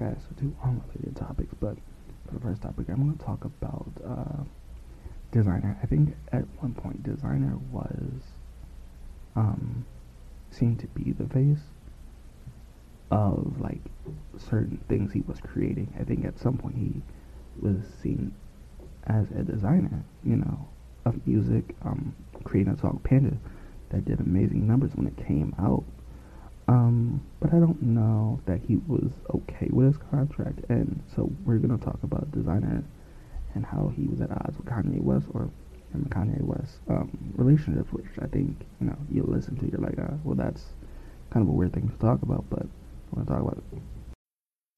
podcast with two unrelated topics, but for the first topic, I'm going to talk about uh, Desiigner. I think at one point, Desiigner was um, seemed to be the face of like certain things he was creating. I think at some point he was seen as a designer, you know, of music, um, creating a song Panda that did amazing numbers when it came out. Um, but I don't know that he was okay with his contract, and so we're gonna talk about Desiigner and how he was at odds with Kanye West or him and Kanye West um, which I think you know you listen to, you're like, uh, well, that's kind of a weird thing to talk about, but want to talk about it.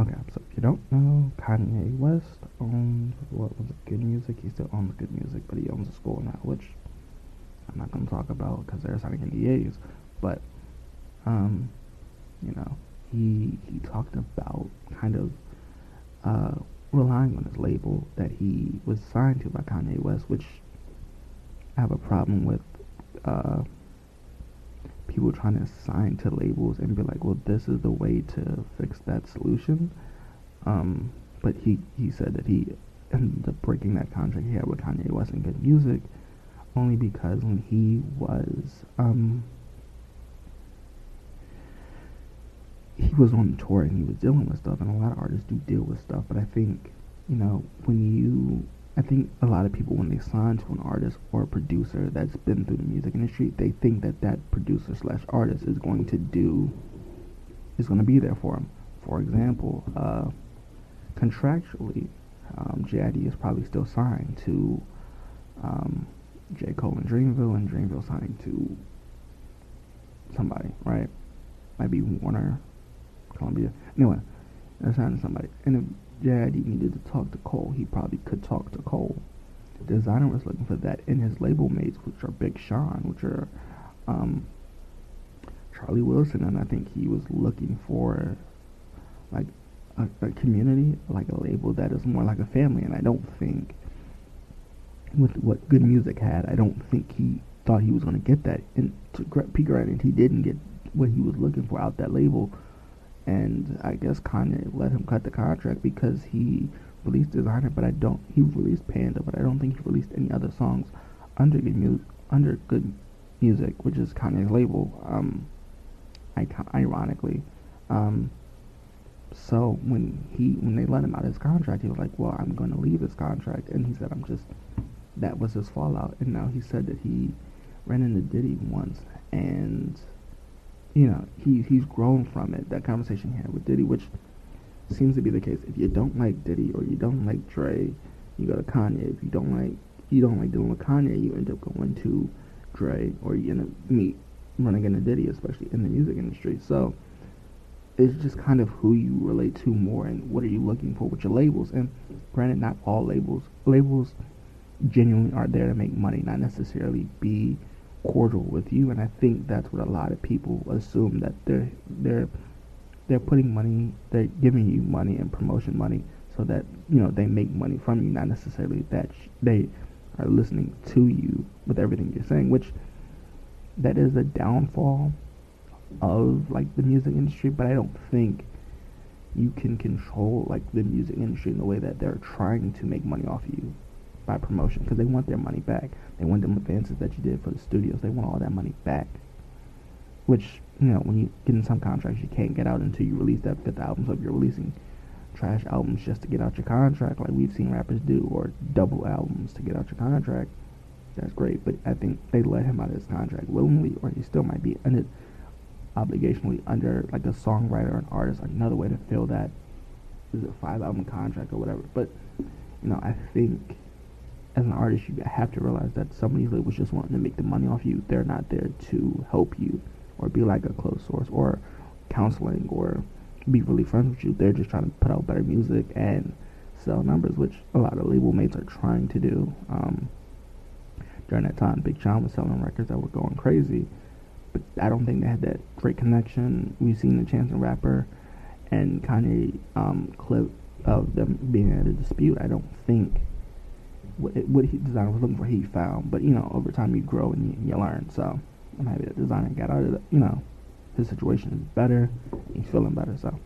Okay, so if you don't know, Kanye West owns what was it, Good Music. He still owns Good Music, but he owns a school now, which I'm not going to talk about because they're signing NDAs. But, um, you know, he he talked about kind of uh, relying on his label that he was signed to by Kanye West, which I have a problem with. Uh, people trying to sign to labels and be like, well, this is the way to fix that solution. Um, but he, he said that he ended up breaking that contract he had with Kanye West and Good Music only because when he was um, he was on tour and he was dealing with stuff, and a lot of artists do deal with stuff. But I think you know when you I think a lot of people, when they sign to an artist or a producer that's been through the music industry, they think that that producer slash artist is going to do, is going to be there for them. For example, uh, contractually, um, is probably still signed to um, J. Cole and Dreamville, and Dreamville signing to somebody, right? Might be Warner, Columbia. Anyway, they're signing to somebody. And if JID needed to talk to Cole, he probably could talk to Cole. The Desiigner was looking for that in his label mates, which are Big Sean, which are um, Charlie Wilson, and I think he was looking for like a, a, community, like a label that is more like a family. And I don't think with what Good Music had, I don't think he thought he was going to get that. And to be granted, he didn't get what he was looking for out that label and I guess Kanye let him cut the contract because he released Desiigner, but I don't. He released Panda, but I don't think he released any other songs under good music. Under good music, which is Kanye's label. Um, ironically, um, so when he when they let him out of his contract, he was like, "Well, I'm going to leave this contract," and he said, "I'm just." That was his fallout, and now he said that he ran into Diddy once, and you know, he he's grown from it. That conversation he had with Diddy, which seems to be the case. If you don't like Diddy or you don't like Dre, you go to Kanye. If you don't like you don't like dealing with Kanye, you end up going to Dre or you end up meet running into Diddy, especially in the music industry. So it's just kind of who you relate to more and what are you looking for with your labels. And granted, not all labels labels genuinely are there to make money, not necessarily be cordial with you, and I think that's what a lot of people assume that they're they're they're putting money, they're giving you money and promotion money so that you know they make money from you, not necessarily that sh- they are listening to you with everything you're saying, which that is a downfall of like the music industry, but I don't think you can control like the music industry in the way that they're trying to make money off of you by promotion because they want their money back. They want them advances that you did for the studios. They want all that money back. Which, you know, when you get in some contracts, you can't get out until you release that fifth album. So if you're releasing trash albums just to get out your contract, like we've seen rappers do, or double albums to get out your contract, that's great. But I think they let him out of his contract willingly, or he still might be under obligationally under like a songwriter or an artist, another way to fill that is a five album contract or whatever. But you know, I think as an artist, you have to realize that some of these labels just wanting to make the money off you. They're not there to help you or be like a close source or counseling or be really friends with you. They're just trying to put out better music and sell numbers, which a lot of label mates are trying to do. Um, during that time, Big Sean was selling records that were going crazy, but I don't think they had that great connection. We've seen the Chance the Rapper and Kanye um, clip of them being at a dispute. I don't think what, what he Desiigner was looking for he found, but you know, over time you grow and you, you learn. So I'm happy that Desiigner got out of it. You know, his situation is better. He's feeling better. So.